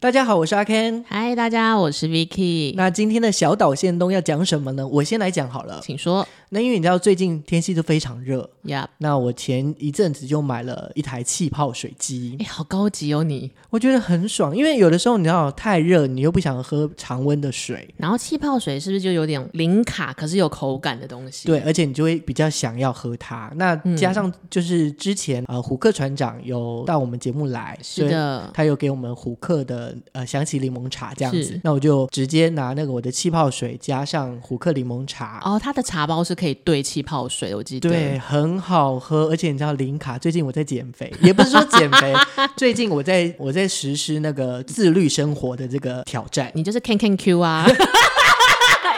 大家好，我是阿 Ken。嗨，大家，我是 Vicky。那今天的小岛宪东要讲什么呢？我先来讲好了，请说。那因为你知道最近天气都非常热，Yep. 那我前一阵子就买了一台气泡水机，哎，好高级哦你！我觉得很爽，因为有的时候你知道太热，你又不想喝常温的水，然后气泡水是不是就有点零卡，可是有口感的东西？对，而且你就会比较想要喝它。那加上就是之前、嗯、呃虎克船长有到我们节目来，是的，他有给我们虎克的呃香气柠檬茶这样子，那我就直接拿那个我的气泡水加上虎克柠檬茶。哦，它的茶包是可以兑气泡水，我记得对，很好喝，而且你知道零卡。最近我在减肥，也不是说减肥，最近我在我在实施那个自律生活的这个挑战。你就是 Can Can Q 啊。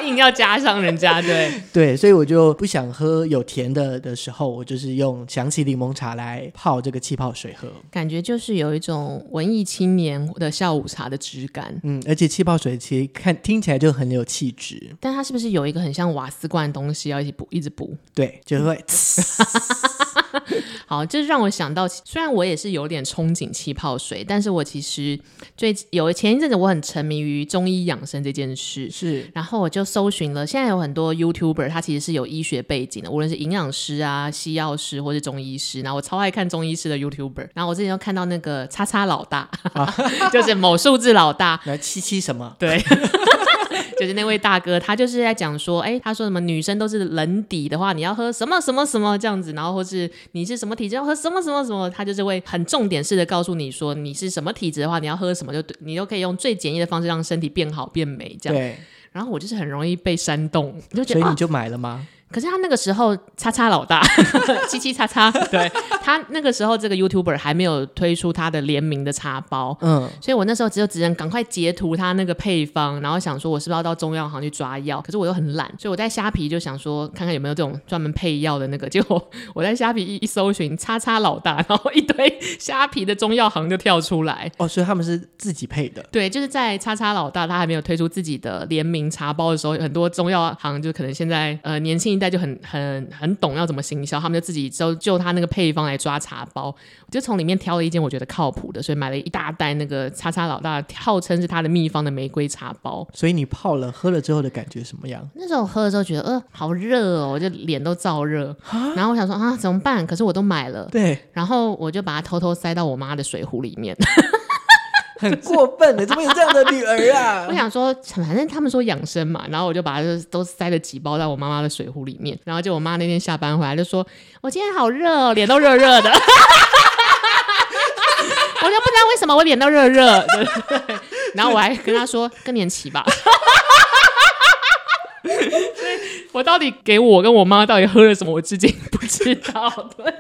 硬要加上人家，对 对，所以我就不想喝有甜的的时候，我就是用香气柠檬茶来泡这个气泡水喝，感觉就是有一种文艺青年的下午茶的质感。嗯，而且气泡水其实看听起来就很有气质，但它是不是有一个很像瓦斯罐的东西要一起补，一直补？对，就会。好，这让我想到，虽然我也是有点憧憬气泡水，但是我其实最有前一阵子我很沉迷于中医养生这件事，是，然后我就搜寻了，现在有很多 YouTuber，他其实是有医学背景的，无论是营养师啊、西药师或是中医师，然后我超爱看中医师的 YouTuber，然后我之前就看到那个叉叉老大，啊、就是某数字老大，来七七什么？对。就是那位大哥，他就是在讲说，哎，他说什么女生都是冷底的话，你要喝什么什么什么这样子，然后或是你是什么体质要喝什么什么什么，他就是会很重点式的告诉你说，你是什么体质的话，你要喝什么就你都可以用最简易的方式让身体变好变美这样。对。然后我就是很容易被煽动，就觉得，所以你就买了吗？啊可是他那个时候叉叉老大 七七叉叉，对。他那个时候这个 YouTuber 还没有推出他的联名的茶包，嗯，所以我那时候只有只能赶快截图他那个配方，然后想说我是不是要到中药行去抓药，可是我又很懒，所以我在虾皮就想说看看有没有这种专门配药的那个，结果我在虾皮一一搜寻叉叉老大，然后一堆虾皮的中药行就跳出来，哦，所以他们是自己配的，对，就是在叉叉老大他还没有推出自己的联名茶包的时候，很多中药行就可能现在呃年轻。代就很很很懂要怎么行销，他们就自己就就他那个配方来抓茶包，我就从里面挑了一件我觉得靠谱的，所以买了一大袋那个叉叉老大号称是他的秘方的玫瑰茶包。所以你泡了喝了之后的感觉什么样？那时候我喝了之后觉得呃好热哦，我就脸都燥热，然后我想说啊怎么办？可是我都买了，对，然后我就把它偷偷塞到我妈的水壶里面。很过分的，怎么有这样的女儿啊？我想说，反正他们说养生嘛，然后我就把它都塞了几包在我妈妈的水壶里面，然后就我妈那天下班回来就说：“我今天好热哦，脸都热热的。”我就不知道为什么我脸都热热，对对，然后我还跟她说：“更年期吧。”所以，我到底给我跟我妈到底喝了什么，我至今不知道。对。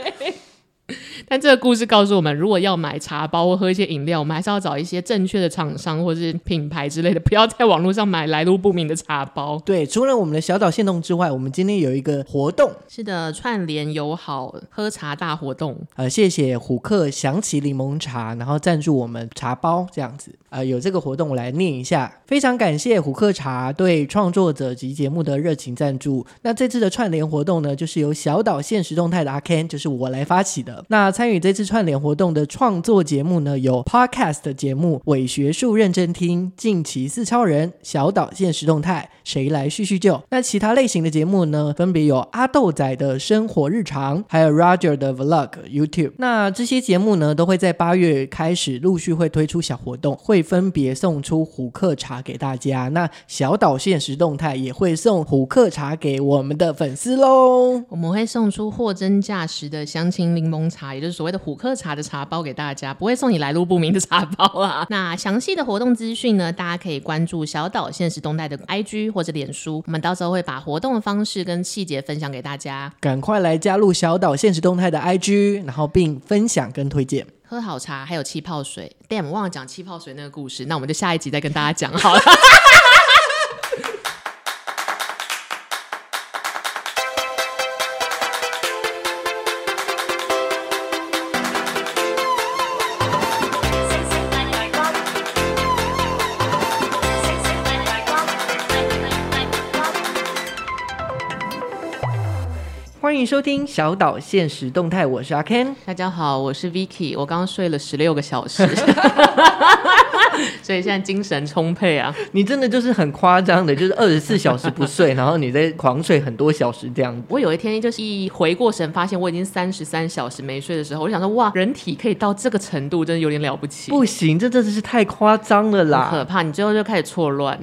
但这个故事告诉我们，如果要买茶包或喝一些饮料，我们还是要找一些正确的厂商或者是品牌之类的，不要在网络上买来路不明的茶包。对，除了我们的小岛限动之外，我们今天有一个活动，是的，串联友好喝茶大活动。呃，谢谢虎克想起柠檬茶，然后赞助我们茶包这样子。呃，有这个活动，我来念一下，非常感谢虎克茶对创作者及节目的热情赞助。那这次的串联活动呢，就是由小岛现实动态的阿 Ken，就是我来发起的。那参与这次串联活动的创作节目呢，有 Podcast 的节目《伪学术认真听》、《近期四超人》、小岛现实动态、谁来叙叙旧。那其他类型的节目呢，分别有阿豆仔的生活日常，还有 Roger 的 Vlog YouTube。那这些节目呢，都会在八月开始陆续会推出小活动，会分别送出虎克茶给大家。那小岛现实动态也会送虎克茶给我们的粉丝喽。我们会送出货真价实的香青柠檬茶，也就所谓的虎克茶的茶包给大家，不会送你来路不明的茶包啊。那详细的活动资讯呢，大家可以关注小岛现实动态的 IG 或者脸书，我们到时候会把活动的方式跟细节分享给大家。赶快来加入小岛现实动态的 IG，然后并分享跟推荐。喝好茶还有气泡水，damn，忘了讲气泡水那个故事，那我们就下一集再跟大家讲好了。迎收听小岛现实动态，我是阿 Ken。大家好，我是 Vicky。我刚刚睡了十六个小时。所以现在精神充沛啊！你真的就是很夸张的，就是二十四小时不睡，然后你在狂睡很多小时这样。我有一天就是一回过神，发现我已经三十三小时没睡的时候，我就想说哇，人体可以到这个程度，真的有点了不起。不行，这真的是太夸张了啦，可怕！你最后就开始错乱。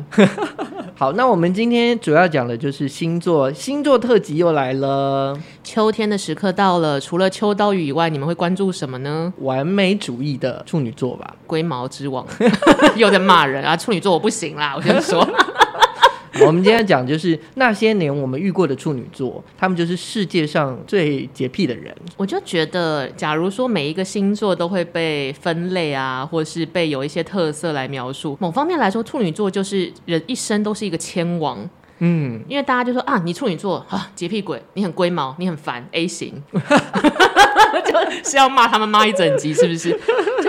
好，那我们今天主要讲的就是星座，星座特辑又来了。秋天的时刻到了，除了秋刀鱼以外，你们会关注什么呢？完美主义的处女座吧，龟毛之王，又在骂人啊！处女座我不行啦，我先说。我们今天讲就是那些年我们遇过的处女座，他们就是世界上最洁癖的人。我就觉得，假如说每一个星座都会被分类啊，或是被有一些特色来描述，某方面来说，处女座就是人一生都是一个千王。嗯，因为大家就说啊，你处女座啊，洁癖鬼，你很龟毛，你很烦，A 型，就是要骂他们骂一整集，是不是？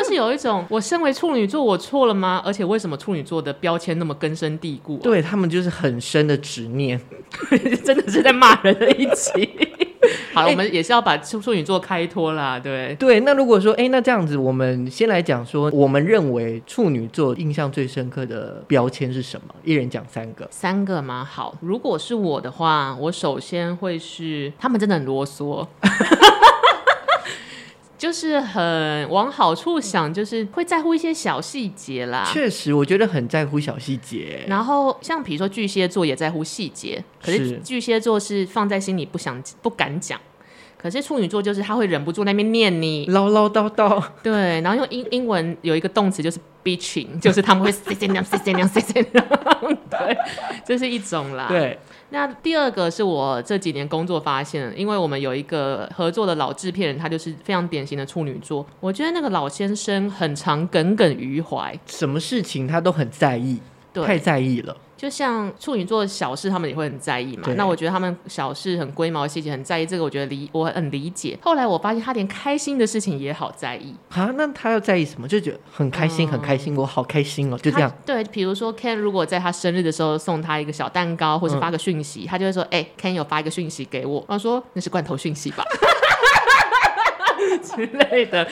就是有一种，我身为处女座，我错了吗？而且为什么处女座的标签那么根深蒂固啊？对，他们就是很深的执念，真的是在骂人的一集。好了，欸、我们也是要把处处女座开脱啦，对对。那如果说，哎、欸，那这样子，我们先来讲说，我们认为处女座印象最深刻的标签是什么？一人讲三个，三个吗？好，如果是我的话，我首先会是他们真的很啰嗦。就是很往好处想，就是会在乎一些小细节啦。确实，我觉得很在乎小细节。然后像比如说巨蟹座也在乎细节，可是巨蟹座是放在心里不想不敢讲。可是处女座就是他会忍不住那边念你唠唠叨叨。对，然后用英英文有一个动词就是 bitching，就是他们会 say say 那样 say say 那样 say say 那样。对，这是一种啦。对。那第二个是我这几年工作发现，因为我们有一个合作的老制片人，他就是非常典型的处女座。我觉得那个老先生很常耿耿于怀，什么事情他都很在意，对，太在意了。就像处女座的小事，他们也会很在意嘛。那我觉得他们小事很龟毛细节，很在意这个，我觉得理我很理解。后来我发现他连开心的事情也好在意啊。那他要在意什么？就觉得很开心，嗯、很开心，我好开心哦，就这样。对，比如说 Ken 如果在他生日的时候送他一个小蛋糕，或是发个讯息，嗯、他就会说：“哎、欸，Ken 有发一个讯息给我。”他说：“那是罐头讯息吧？” 之类的。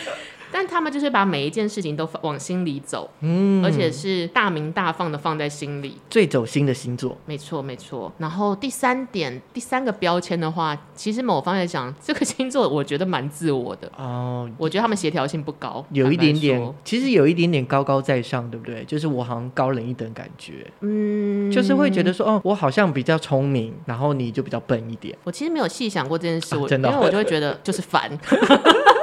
但他们就是把每一件事情都往心里走，嗯，而且是大明大放的放在心里，最走心的星座，没错没错。然后第三点，第三个标签的话，其实某方面来讲，这个星座我觉得蛮自我的哦，我觉得他们协调性不高，有一点点，其实有一点点高高在上，对不对？就是我好像高人一等感觉，嗯，就是会觉得说，哦，我好像比较聪明，然后你就比较笨一点。我其实没有细想过这件事，啊、真的，因为我就会觉得就是烦。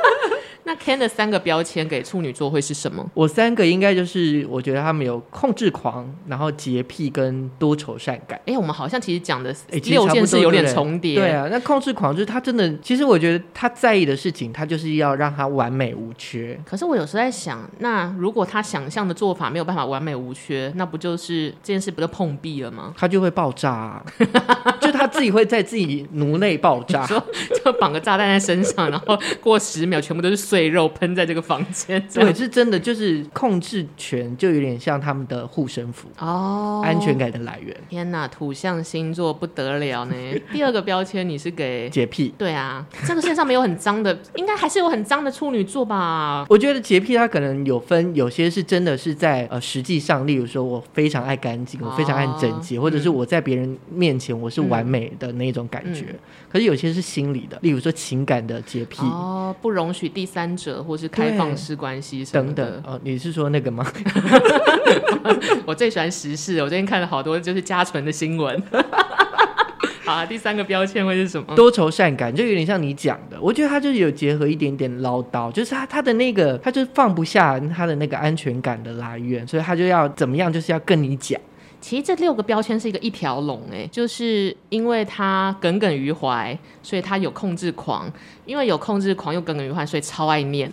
那 Ken 的三个标签给处女座会是什么？我三个应该就是，我觉得他们有控制狂，然后洁癖跟多愁善感。哎、欸，我们好像其实讲的六件事有点重叠。对啊，那控制狂就是他真的，其实我觉得他在意的事情，他就是要让他完美无缺。可是我有时候在想，那如果他想象的做法没有办法完美无缺，那不就是这件事不就碰壁了吗？他就会爆炸、啊，就他自己会在自己颅内爆炸，就绑个炸弹在身上，然后过十秒全部都是碎肉喷在这个房间，对，是真的，就是控制权就有点像他们的护身符哦，安全感的来源。天哪，土象星座不得了呢！第二个标签你是给 洁癖，对啊，这个世界上没有很脏的，应该还是有很脏的处女座吧？我觉得洁癖它可能有分，有些是真的是在呃实际上，例如说我非常爱干净，我非常爱整洁，哦、或者是我在别人面前我是完美的那种感觉。嗯、可是有些是心理的，例如说情感的洁癖哦，不容许第三者。或是开放式关系等等哦，你是说那个吗？我最喜欢时事，我最近看了好多就是家纯的新闻。好啊，第三个标签会是什么？多愁善感，就有点像你讲的。我觉得他就是有结合一点点唠叨，就是他他的那个，他就放不下他的那个安全感的来源，所以他就要怎么样，就是要跟你讲。其实这六个标签是一个一条龙，哎，就是因为他耿耿于怀，所以他有控制狂；因为有控制狂又耿耿于怀，所以超爱念。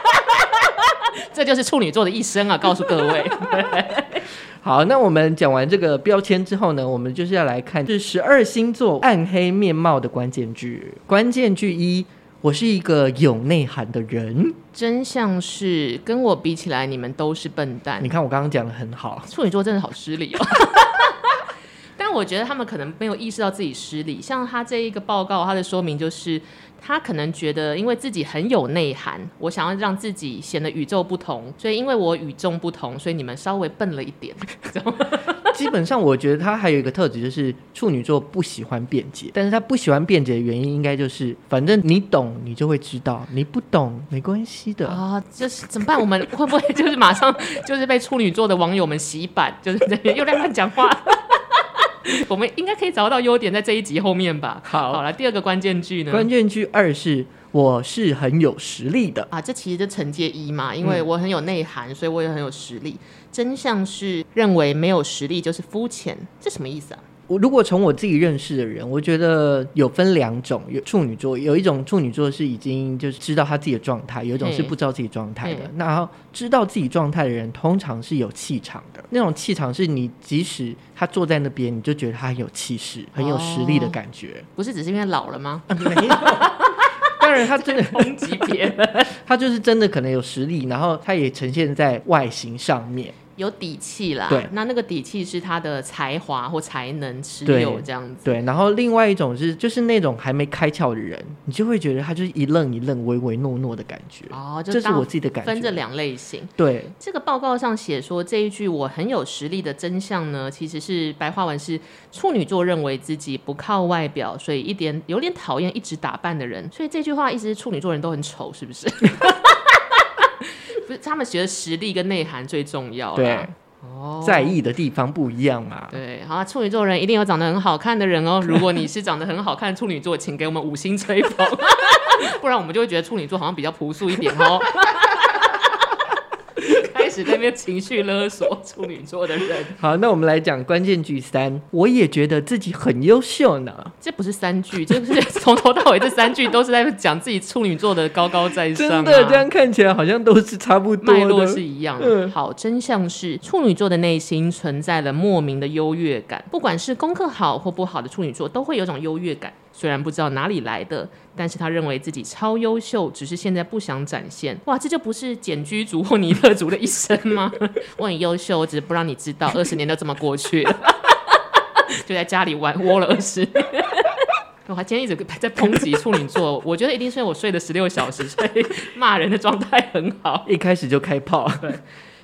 这就是处女座的一生啊！告诉各位。好，那我们讲完这个标签之后呢，我们就是要来看这十二星座暗黑面貌的关键句。关键句一。我是一个有内涵的人，真相是跟我比起来，你们都是笨蛋。你看我刚刚讲的很好，处女座真的好失礼哦。但 但我觉得他们可能没有意识到自己失礼。像他这一个报告，他的说明就是，他可能觉得因为自己很有内涵，我想要让自己显得与众不同，所以因为我与众不同，所以你们稍微笨了一点。基本上，我觉得他还有一个特质，就是处女座不喜欢辩解。但是他不喜欢辩解的原因，应该就是反正你懂，你就会知道；你不懂，没关系的啊。就是怎么办？我们会不会就是马上就是被处女座的网友们洗版？就是这边又在乱讲话。我们应该可以找到优点在这一集后面吧？好，好了，第二个关键句呢？关键句二是我是很有实力的啊，这其实就承接一嘛，因为我很有内涵，嗯，所以我也很有实力。真相是认为没有实力就是肤浅，这什么意思啊？我如果从我自己认识的人，我觉得有分两种，有处女座，有一种处女座是已经就是知道他自己的状态，有一种是不知道自己状态的。那知道自己状态的人，通常是有气场的，那种气场是你即使他坐在那边，你就觉得他很有气势、很有实力的感觉。哦、不是只是因为老了吗？啊、没有，当然他真的抨击别人，他就是真的可能有实力，然后他也呈现在外形上面。有底气啦，对，那那个底气是他的才华或才能持有这样子，对。然后另外一种是，就是那种还没开窍的人，你就会觉得他就是一愣一愣、唯唯诺诺的感觉。哦，就这是我自己的感觉。分这两类型，对。这个报告上写说，这一句我很有实力的真相呢，其实是白话文是处女座认为自己不靠外表，所以一点有点讨厌一直打扮的人。所以这句话意思是处女座人都很丑，是不是？不是，他们觉得实力跟内涵最重要。对，哦，在意的地方不一样嘛。对，好，处女座人一定有长得很好看的人哦。如果你是长得很好看的处女座，请给我们五星吹捧，不然我们就会觉得处女座好像比较朴素一点哦。开始在那边情绪勒索处女座的人。好，那我们来讲关键句三。我也觉得自己很优秀呢。这不是三句，这是 从头到尾这三句都是在讲自己处女座的高高在上、啊。真的，这样看起来好像都是差不多，脉络是一样的。嗯、好，真相是处女座的内心存在了莫名的优越感，不管是功课好或不好的处女座，都会有种优越感。虽然不知道哪里来的，但是他认为自己超优秀，只是现在不想展现。哇，这就不是简居族或尼特族的一生吗？我很优秀，我只是不让你知道。二十年都这么过去了，就在家里玩窝了二十年。我还今天一直在抨击处女座，我觉得一定是因为我睡了十六小时，所以骂人的状态很好。一开始就开炮。对。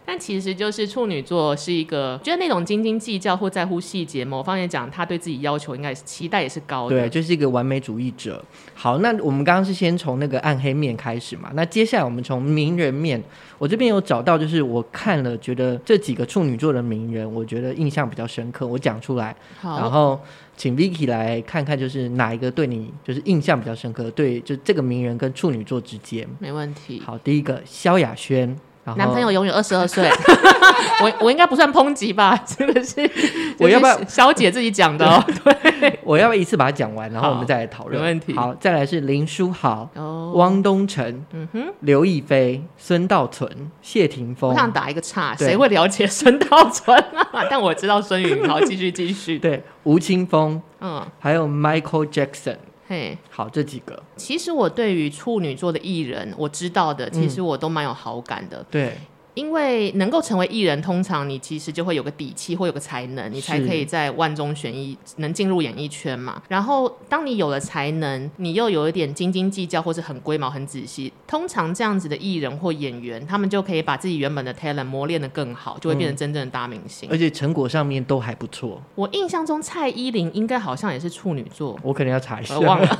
但其实就是处女座是一个，觉得那种斤斤计较或在乎细节，某方面讲，他对自己要求应该是期待也是高的。对，就是一个完美主义者。好，那我们刚刚是先从那个暗黑面开始嘛，那接下来我们从名人面，我这边有找到，就是我看了觉得这几个处女座的名人，我觉得印象比较深刻，我讲出来，好，然后请 Vicky 来看看，就是哪一个对你就是印象比较深刻，对，就这个名人跟处女座之间，没问题。好，第一个萧亚轩。男朋友永远二十二岁，我我应该不算抨击吧？真的是我要不要小姐自己讲的哦？对，我要不要一次把它讲完，然后我们再来讨论？没问题。好，再来是林书豪、哦、汪东城、嗯哼、刘亦菲、孙道存、谢霆锋。我想打一个岔，谁会了解孙道存啊？但我知道孙云。豪，继续继续。对，吴青峰，嗯，还有 Michael Jackson。嘿，好，这几个其实我对于处女座的艺人，我知道的，其实我都蛮有好感的。嗯、对。因为能够成为艺人，通常你其实就会有个底气或有个才能，你才可以在万中选一，能进入演艺圈嘛。然后，当你有了才能，你又有一点斤斤计较或是很龟毛、很仔细，通常这样子的艺人或演员，他们就可以把自己原本的 talent 磨练的更好，就会变成真正的大明星。嗯，而且成果上面都还不错。我印象中蔡依林应该好像也是处女座，我可能要查一下，我忘了。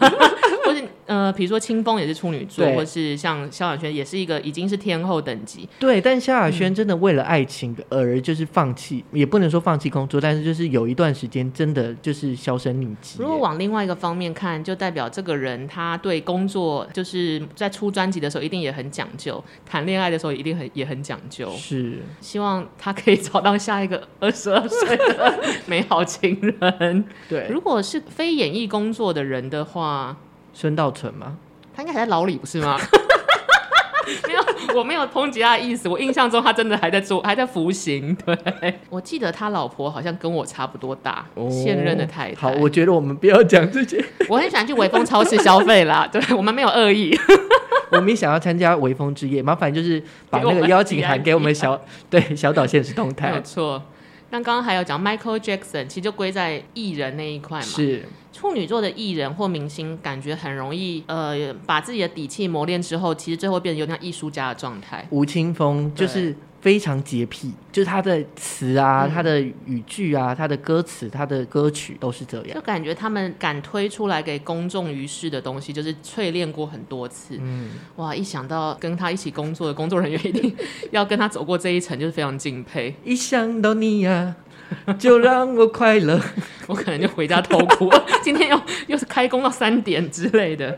或是呃，比如说清风也是处女座，或是像萧亚轩也是一个已经是天后等级。对，但萧亚轩真的为了爱情而就是放弃，嗯，也不能说放弃工作，但是就是有一段时间真的就是销声匿迹。如果往另外一个方面看，就代表这个人他对工作就是在出专辑的时候一定也很讲究，谈恋爱的时候一定很也很讲究。是，希望他可以找到下一个二十二岁的美好情人。对，如果是非演艺工作的人的话。孙道存吗？他应该还在牢里，不是吗？没有，我没有抨击他的意思。我印象中他真的还在做，还在服刑。对，我记得他老婆好像跟我差不多大，哦、现任的太太。好，我觉得我们不要讲这些。我很喜欢去微风超市消费啦，对，我们没有恶意。我们也想要参加微风之夜，麻烦就是把那个邀请函给我们小对小岛现实动态。没有错。那刚刚还有讲 Michael Jackson，其实就归在艺人那一块嘛。是处女座的艺人或明星，感觉很容易呃，把自己的底气磨练之后，其实最后变得有点像艺术家的状态。吴青峰就是。非常洁癖，就是他的词啊、嗯，他的语句啊，他的歌词，他的歌曲都是这样。就感觉他们敢推出来给公众于世的东西，就是淬炼过很多次。嗯，哇，一想到跟他一起工作的工作人员一定 要跟他走过这一程，就是非常敬佩。一想到你呀、啊，就让我快乐，我可能就回家偷哭。今天又又是开工到三点之类的。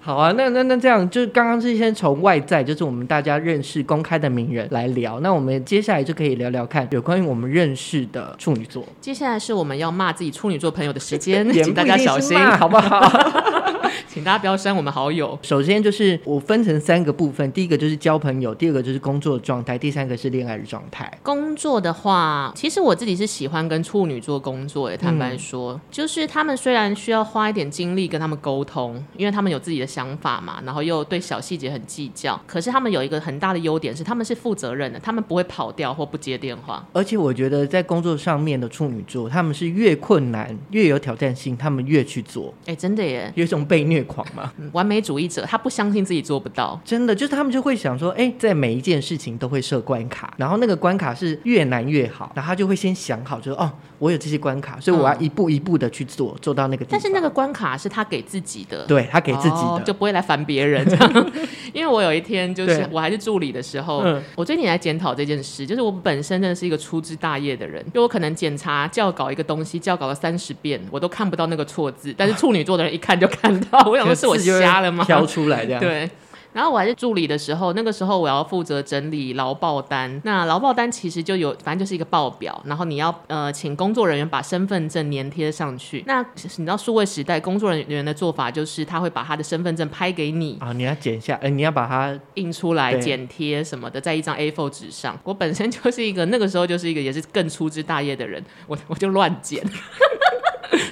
好啊，那那那这样，就是刚刚是先从外在，就是我们大家认识公开的名人来聊。那我们接下来就可以聊聊看，有关于我们认识的处女座。接下来是我们要骂自己处女座朋友的时间，请大家小心，好不好？请大家不要删我们好友。首先就是我分成三个部分，第一个就是交朋友，第二个就是工作的状态，第三个是恋爱的状态。工作的话，其实我自己是喜欢跟处女座工作，坦白说、嗯，就是他们虽然需要花一点精力跟他们沟通，因为他们有自己的想法嘛，然后又对小细节很计较。可是他们有一个很大的优点是，他们是负责任的，他们不会跑掉或不接电话。而且我觉得在工作上面的处女座，他们是越困难越有挑战性，他们越去做。哎，真的耶，有一种被虐。狂嘛，完美主义者，他不相信自己做不到，真的就是他们就会想说，哎、欸，在每一件事情都会设关卡，然后那个关卡是越难越好，然后他就会先想好，就说哦，我有这些关卡，所以我要一步一步的去做，做到那个地方。但是那个关卡是他给自己的，对他给自己的，哦、就不会来烦别人这样。因为我有一天就是我还是助理的时候，我最近来检讨这件事，就是我本身真的是一个粗枝大叶的人，就我可能检查教稿一个东西，教稿了三十遍，我都看不到那个错字，但是处女座的人一看就看到。我想说 是我瞎了吗？挑出来这样对。然后我还是助理的时候，那个时候我要负责整理劳报单。那劳报单其实就有，反正就是一个报表，然后你要呃请工作人员把身份证粘贴上去。那你知道数位时代工作人员的做法就是他会把他的身份证拍给你啊，你要剪下，呃，你要把它印出来剪贴什么的，在一张 A4 纸上。我本身就是一个那个时候就是一个也是更粗枝大叶的人，我我就乱剪。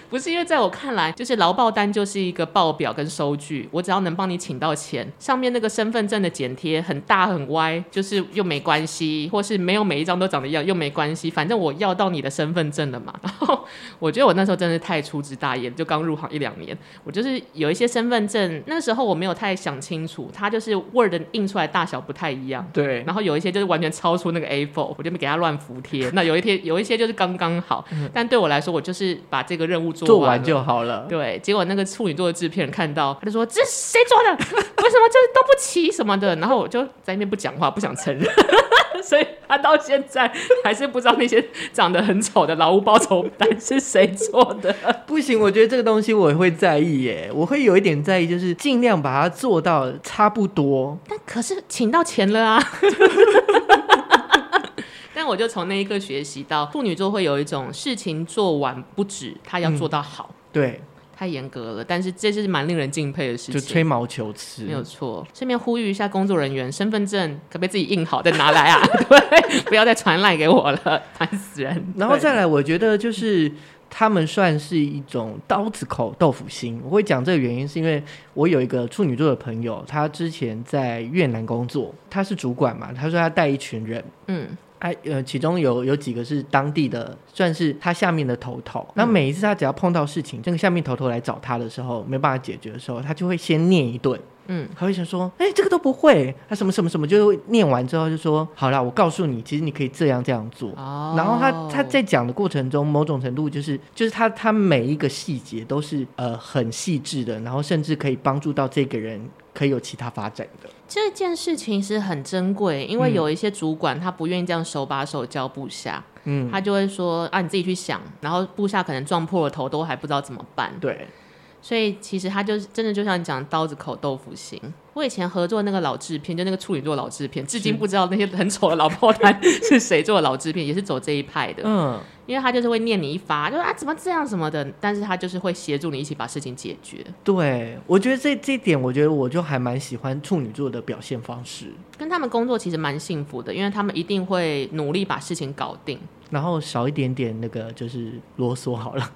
不是因为在我看来，就是劳报单就是一个报表跟收据，我只要能帮你请到钱，上面那个身份证的剪贴很大很歪，就是又没关系，或是没有每一张都长得一样又没关系，反正我要到你的身份证了嘛。然 后我觉得我那时候真的太粗枝大叶，就刚入行一两年，我就是有一些身份证，那时候我没有太想清楚，它就是 Word 印出来大小不太一样，对，然后有一些就是完全超出那个 A4，我就没给他乱服贴。那有一天有一些就是刚刚好，但对我来说，我就是把这个任务。做完就好了。对，结果那个处女座的制片人看到，他就说：“这是谁做的？为什么就都不齐什么的？”然后我就在那边不讲话，不想承认。所以他到现在还是不知道那些长得很丑的劳务报酬单是谁做的。不行，我觉得这个东西我也会在意耶，我会有一点在意，就是尽量把它做到差不多。但可是请到钱了啊。但我就从那一刻学习到，处女座会有一种事情做完不止，他要做到好。嗯、对，太严格了。但是这是蛮令人敬佩的事情。就吹毛求疵，没有错。顺便呼吁一下工作人员，身份证可不可以自己印好再拿来啊？对，不要再传赖给我了，烦死人。然后再来，我觉得就是他们算是一种刀子口豆腐心。我会讲这个原因，是因为我有一个处女座的朋友，他之前在越南工作，他是主管嘛，他说他带一群人，嗯。他呃，其中有有几个是当地的，算是他下面的头头。那、嗯、每一次他只要碰到事情，这个下面头头来找他的时候，没办法解决的时候，他就会先念一顿。嗯，他会想说，哎、欸，这个都不会，他什么什么什么，就会念完之后就说，好啦，我告诉你，其实你可以这样这样做。哦、然后他他在讲的过程中，某种程度就是就是他他每一个细节都是呃很细致的，然后甚至可以帮助到这个人可以有其他发展的。这件事情是很珍贵，因为有一些主管他不愿意这样手把手教部下，嗯，他就会说啊，你自己去想，然后部下可能撞破了头都还不知道怎么办。对，所以其实他就是真的就像你讲刀子口豆腐心。我以前合作那个老制片，就那个处女座老制片，至今不知道那些很丑的劳报单是谁做的老制片，也是走这一派的。嗯，因为他就是会念你一发，就说啊怎么这样什么的，但是他就是会协助你一起把事情解决。对，我觉得这这一点，我觉得我就还蛮喜欢处女座的表现方式。跟他们工作其实蛮幸福的，因为他们一定会努力把事情搞定，然后少一点点那个就是啰嗦好了。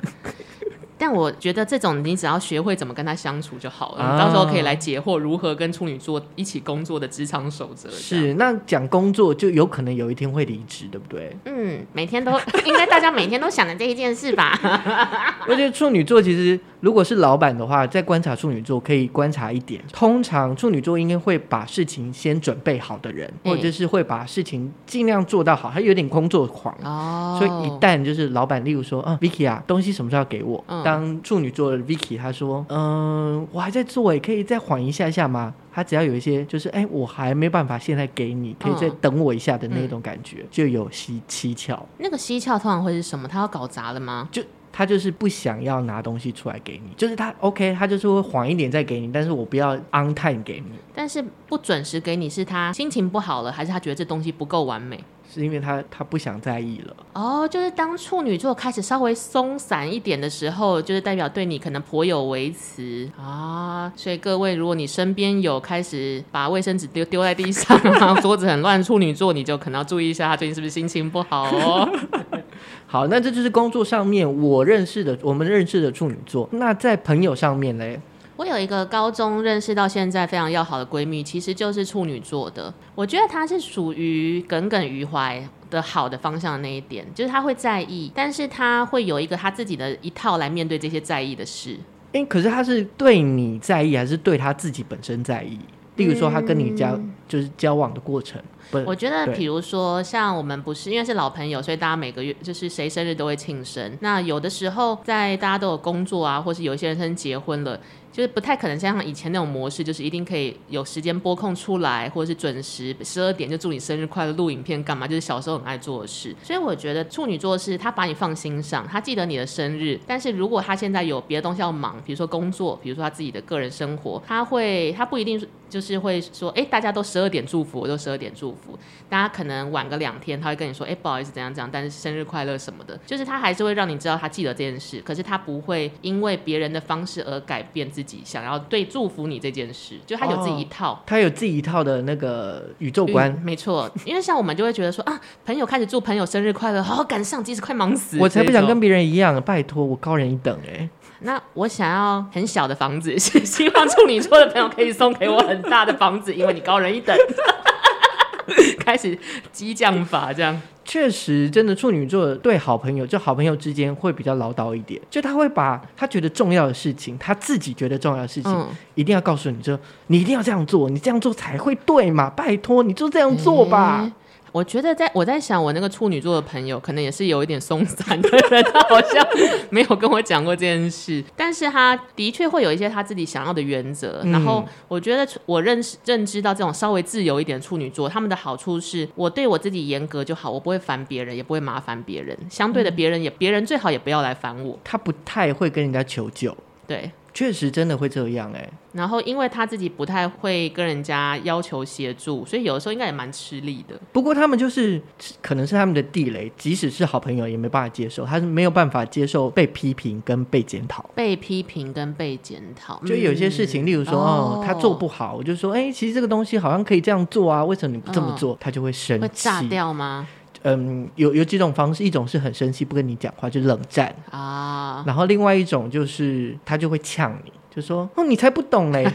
但我觉得这种你只要学会怎么跟他相处就好了，啊、到时候可以来解惑如何跟处女座一起工作的职场守则。是，那讲工作就有可能有一天会离职，对不对？嗯，每天都应该大家每天都想着这一件事吧。我觉得处女座其实如果是老板的话，在观察处女座可以观察一点，通常处女座应该会把事情先准备好的人，或者是会把事情尽量做到好，他有点工作狂哦。所以一旦就是老板，例如说，嗯，Vicky 啊，东西什么时候要给我？嗯、当处女座的 Vicky 他说，嗯，我还在做，也可以再缓一下下吗？他只要有一些就是，哎，我还没办法现在给你，可以再等我一下的那种感觉，嗯、就有蹊蹊跷。那个蹊跷通常会是什么？他要搞砸了吗？就。他就是不想要拿东西出来给你，就是他 OK，他就是会缓一点再给你，但是我不要 on time 给你。但是不准时给你是他心情不好了，还是他觉得这东西不够完美？是因为他他不想在意了。哦，就是当处女座开始稍微松散一点的时候，就是代表对你可能颇有微词啊。所以各位，如果你身边有开始把卫生纸丢丢在地上，桌子很乱，处女座你就可能要注意一下，他最近是不是心情不好哦。好，那这就是工作上面我认识的，我们认识的处女座。那在朋友上面嘞？我有一个高中认识到现在非常要好的闺蜜，其实就是处女座的。我觉得她是属于耿耿于怀的好的方向的那一点，就是她会在意，但是她会有一个她自己的一套来面对这些在意的事。诶，可是她是对你在意，还是对她自己本身在意？例如说，她跟你交、嗯、就是交往的过程。我觉得，比如说，像我们不是因为是老朋友，所以大家每个月就是谁生日都会庆生。那有的时候，在大家都有工作啊，或是有一些人生结婚了。就是不太可能像以前那种模式，就是一定可以有时间播控出来，或者是准时十二点就祝你生日快乐，录影片干嘛？就是小时候很爱做的事。所以我觉得处女座是他把你放心上，他记得你的生日。但是如果他现在有别的东西要忙，比如说工作，比如说他自己的个人生活，他会他不一定就是会说，哎，大家都十二点祝福，我都十二点祝福。大家可能晚个两天，他会跟你说，哎，不好意思，怎样怎样，但是生日快乐什么的，就是他还是会让你知道他记得这件事。可是他不会因为别人的方式而改变自己想要对祝福你这件事，就他有自己一套，哦、他有自己一套的那个宇宙观，没错。因为像我们就会觉得说啊，朋友开始祝朋友生日快乐，好好赶上，即使快忙死。我才不想跟别人一样，拜托我高人一等哎。那我想要很小的房子，是 希望处女座的朋友可以送给我很大的房子，因为你高人一等。开始激将法这样。确实，真的处女座对好朋友，就好朋友之间会比较唠叨一点，就他会把他觉得重要的事情，他自己觉得重要的事情，嗯、一定要告诉你，说你一定要这样做，你这样做才会对嘛，拜托你就这样做吧。欸我觉得在我在想，我那个处女座的朋友可能也是有一点松散的人，他好像没有跟我讲过这件事，但是他的确会有一些他自己想要的原则。然后我觉得我认识认知到这种稍微自由一点的处女座，他们的好处是我对我自己严格就好，我不会烦别人，也不会麻烦别人。相对的，别人也别人最好也不要来烦我。他不太会跟人家求救，对。确实真的会这样哎、欸，然后因为他自己不太会跟人家要求协助，所以有的时候应该也蛮吃力的。不过他们就是可能是他们的地雷，即使是好朋友也没办法接受，他是没有办法接受被批评跟被检讨。被批评跟被检讨，就有些事情，嗯、例如说哦，他做不好，我就说哎，其实这个东西好像可以这样做啊，为什么你不这么做？哦、他就会生气，会炸掉吗？嗯，有有几种方式，一种是很生气不跟你讲话，就冷战啊，然后另外一种就是他就会呛你。就说哦，你才不懂嘞，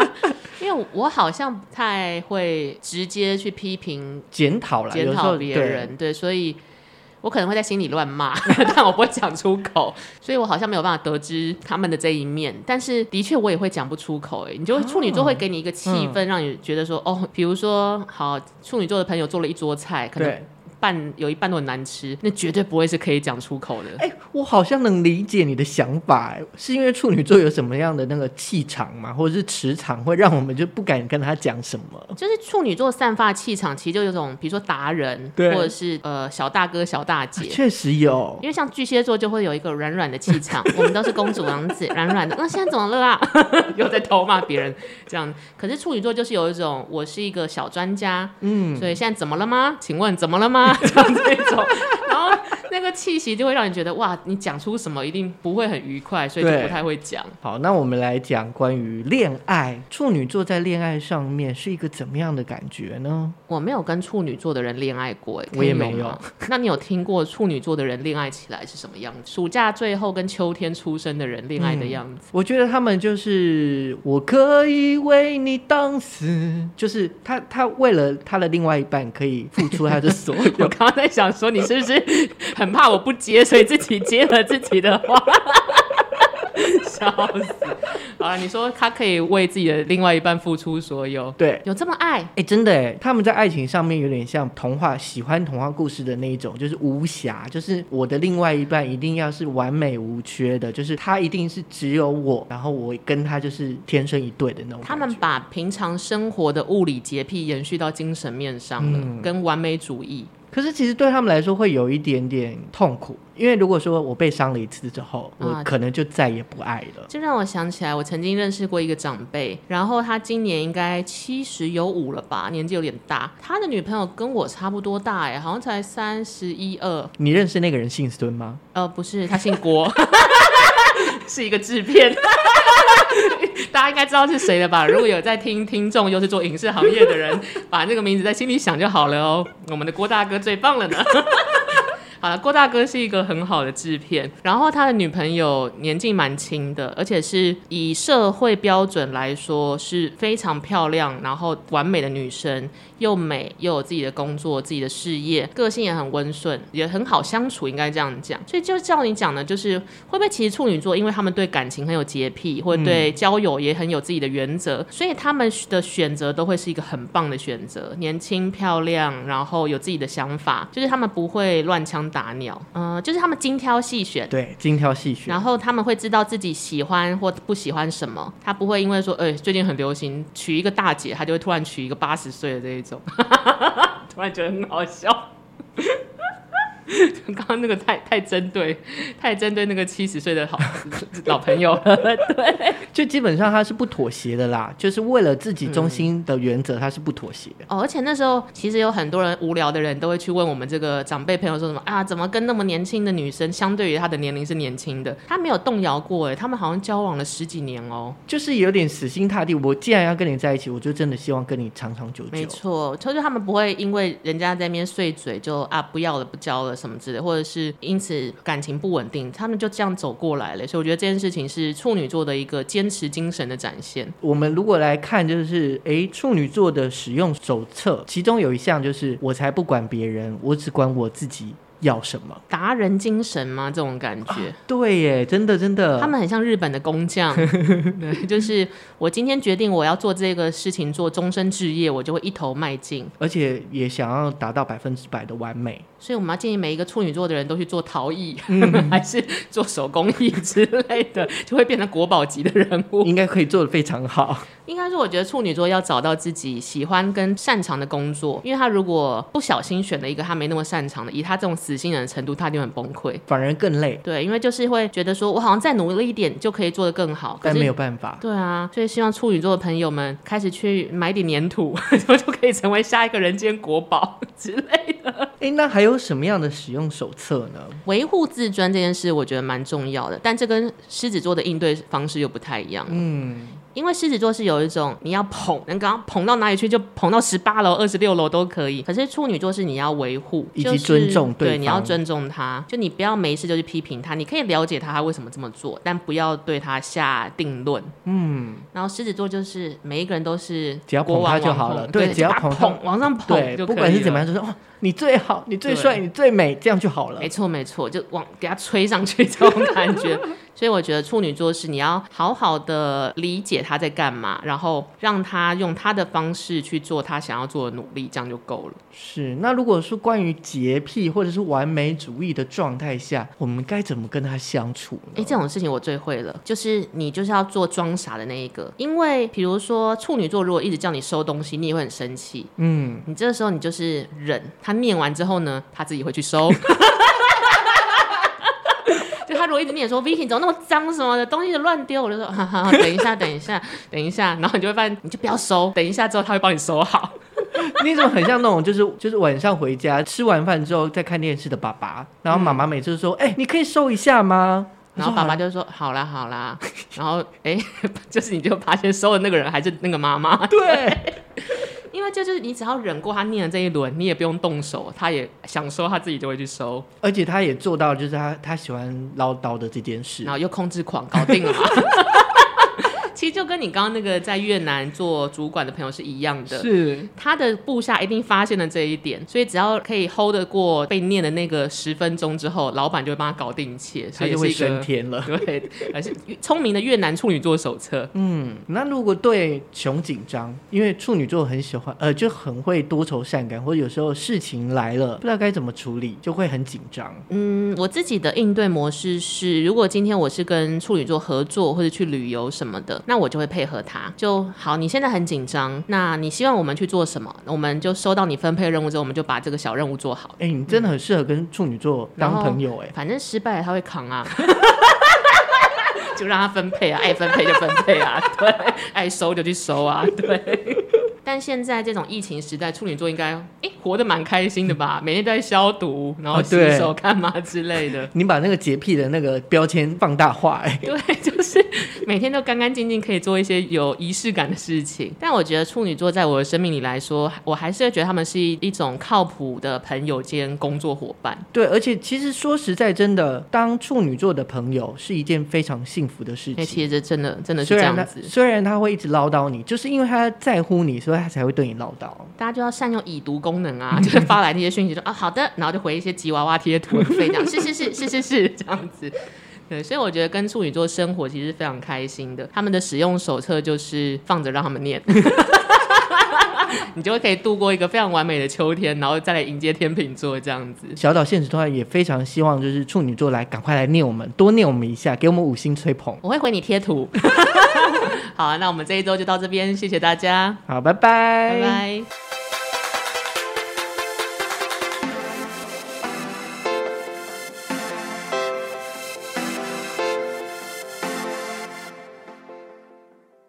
因为我好像不太会直接去批评、检讨了，检讨别人，对，对，所以我可能会在心里乱骂，但我不会讲出口，所以我好像没有办法得知他们的这一面。但是的确，我也会讲不出口。哎，你就处女座会给你一个气氛，让你觉得说，哦，比如说，好，处女座的朋友做了一桌菜，可能。半有一半都很难吃，那绝对不会是可以讲出口的。我好像能理解你的想法，哎，是因为处女座有什么样的那个气场嘛，或者是磁场，会让我们就不敢跟他讲什么？就是处女座散发气场，其实就有种，比如说达人，对或者是呃小大哥、小大姐，确、啊、实有。因为像巨蟹座就会有一个软软的气场，我们都是公主王子，软软的。那现在怎么了啊？又在偷骂别人这样。可是处女座就是有一种，我是一个小专家，嗯，所以现在怎么了吗？请问怎么了吗？这样这种，然后那个气息就会让你觉得哇，你讲出什么一定不会很愉快，所以就不太会讲。好，那我们来讲关于恋爱，处女座在恋爱上面是一个怎么样的感觉呢？我没有跟处女座的人恋爱过，哎，我也没有。那你有听过处女座的人恋爱起来是什么样子？暑假最后跟秋天出生的人恋爱的样子？嗯，我觉得他们就是我可以为你当死，就是他他为了他的另外一半可以付出他的所有。我刚刚在想说，你是不是 很怕我不接，所以自己接了自己的话？笑死！好了，你说他可以为自己的另外一半付出所有，对，有这么爱？哎、欸，真的哎，他们在爱情上面有点像童话，喜欢童话故事的那一种，就是无瑕，就是我的另外一半一定要是完美无缺的，就是他一定是只有我，然后我跟他就是天生一对的那种。他们把平常生活的物理洁癖延续到精神面上了，嗯、跟完美主义。可是其实对他们来说会有一点点痛苦，因为如果说我被伤了一次之后，我可能就再也不爱了。这让我想起来，我曾经认识过一个长辈，然后他今年应该七十有五了吧，年纪有点大。他的女朋友跟我差不多大，哎，好像才三十一二。你认识那个人姓孙吗？呃，不是，他姓郭，是一个制片。大家应该知道是谁了吧？如果有在听听众又是做影视行业的人，把这个名字在心里想就好了哦。我们的郭大哥最棒了呢。好了，郭大哥是一个很好的制片，然后他的女朋友年纪蛮轻的，而且是以社会标准来说是非常漂亮，然后完美的女生。又美又有自己的工作、自己的事业，个性也很温顺，也很好相处，应该这样讲。所以就照你讲的，就是会不会其实处女座，因为他们对感情很有洁癖，或者对交友也很有自己的原则，所以他们的选择都会是一个很棒的选择。年轻漂亮，然后有自己的想法，就是他们不会乱枪打鸟，嗯、呃，就是他们精挑细选，对，精挑细选。然后他们会知道自己喜欢或不喜欢什么，他不会因为说，哎、欸，最近很流行娶一个大姐，他就会突然娶一个八十岁的这一种。突然觉得很好笑。刚刚那个太太针对，太针对那个七十岁的好 老朋友了。对，就基本上他是不妥协的啦，就是为了自己中心的原则，他是不妥协的。哦，而且那时候其实有很多人无聊的人都会去问我们这个长辈朋友说什么啊？怎么跟那么年轻的女生，相对于她的年龄是年轻的，她没有动摇过？哎，他们好像交往了十几年哦，就是有点死心塌地。我既然要跟你在一起，我就真的希望跟你长长久久。没错，就是他们不会因为人家在那边碎嘴就啊不要了不交了。什么之类，或者是因此感情不稳定，他们就这样走过来了。所以我觉得这件事情是处女座的一个坚持精神的展现。我们如果来看，就是诶，处女座的使用手册，其中有一项就是我才不管别人，我只管我自己。要什么达人精神吗？这种感觉，啊、对耶，真的真的，他们很像日本的工匠，对，就是我今天决定我要做这个事情，做终身置业，我就会一头迈进，而且也想要达到百分之百的完美。所以我们要建议每一个处女座的人都去做陶艺，嗯、还是做手工艺之类的，就会变成国宝级的人物，应该可以做的非常好。应该是，我觉得处女座要找到自己喜欢跟擅长的工作，因为他如果不小心选了一个他没那么擅长的，以他这种死心眼的程度，他就很崩溃，反而更累。对，因为就是会觉得说，我好像再努力一点就可以做得更好，但没有办法。对啊，所以希望处女座的朋友们开始去买点粘土，然 后就可以成为下一个人间国宝之类的。哎，那还有什么样的使用手册呢？维护自尊这件事，我觉得蛮重要的，但这跟狮子座的应对方式又不太一样。嗯。因为狮子座是有一种你要捧，能刚捧到哪里去就捧到十八楼、二十六楼都可以。可是处女座是你要维护以及尊重对，对，你要尊重他，就你不要没事就去批评他。你可以了解他他为什么这么做，但不要对他下定论。嗯，然后狮子座就是每一个人都是只要捧他就好了，对，只要捧捧往上捧，对，不管是怎么样，就说哦，你最好，你最帅，你最美，这样就好了。没错没错，就往给他吹上去这种感觉。所以我觉得处女座是你要好好的理解他在干嘛，然后让他用他的方式去做他想要做的努力，这样就够了。是。那如果是关于洁癖或者是完美主义的状态下，我们该怎么跟他相处呢？哎，这种事情我最会了，就是你就是要做装傻的那一个。因为比如说处女座如果一直叫你收东西，你也会很生气。嗯，你这个时候你就是忍，他念完之后呢，他自己会去收。他如果一直念说 Vicky 怎么那么脏什么的东西就乱丢，我就说 哈哈，等一下，等一下，等一下，然后你就会发现，你就不要收，等一下之后他会帮你收好。你怎么很像那种就是就是晚上回家吃完饭之后在看电视的爸爸，然后妈妈每次都说：“哎、嗯欸，你可以收一下吗？”然后爸爸就说：“好啦好啦。”然后哎、欸，就是你就发现收的那个人还是那个妈妈。对。因为这就是你只要忍过他念的这一轮，你也不用动手，他也想收，他自己就会去收，而且他也做到，就是他他喜欢唠叨的这件事，然后又控制狂，搞定了嘛。其实就跟你刚刚那个在越南做主管的朋友是一样的，是他的部下一定发现了这一点，所以只要可以 hold 得过被念的那个十分钟之后，老板就会帮他搞定一切，所以就会升天了。对，而且聪明的越南处女座手册。嗯，那如果对熊紧张，因为处女座很喜欢，呃，就很会多愁善感，或者有时候事情来了不知道该怎么处理，就会很紧张。嗯，我自己的应对模式是，如果今天我是跟处女座合作或者去旅游什么的。那我就会配合他，就好。你现在很紧张，那你希望我们去做什么？我们就收到你分配任务之后，我们就把这个小任务做好。哎、欸，你真的很适合跟处女座当朋友哎、欸。反正失败了他会扛啊，就让他分配啊，爱分配就分配啊，对，爱收就去收啊，对。但现在这种疫情时代，处女座应该哎、欸、活得蛮开心的吧？每天都在消毒，然后洗手干嘛之类的。你把那个洁癖的那个标签放大化、欸，哎，对，就是每天都干干净净，可以做一些有仪式感的事情。但我觉得处女座在我的生命里来说，我还是会觉得他们是一一种靠谱的朋友兼工作伙伴。对，而且其实说实在，真的当处女座的朋友是一件非常幸福的事情。其实这真的真的是这样子。虽然他会一直唠叨你，就是因为他在乎你，所以。他才会对你唠叨，大家就要善用已读功能啊，就是发来那些讯息说啊好的，然后就回一些吉娃娃贴图，这样是是是是是是这样子，对，所以我觉得跟处女座生活其实是非常开心的。他们的使用手册就是放着让他们念，你就会可以度过一个非常完美的秋天，然后再来迎接天秤座这样子。小岛现实的话也非常希望就是处女座来赶快来念我们，多念我们一下，给我们五星吹捧，我会回你贴图。好，那我们这一周就到这边，谢谢大家。好，拜拜，拜拜。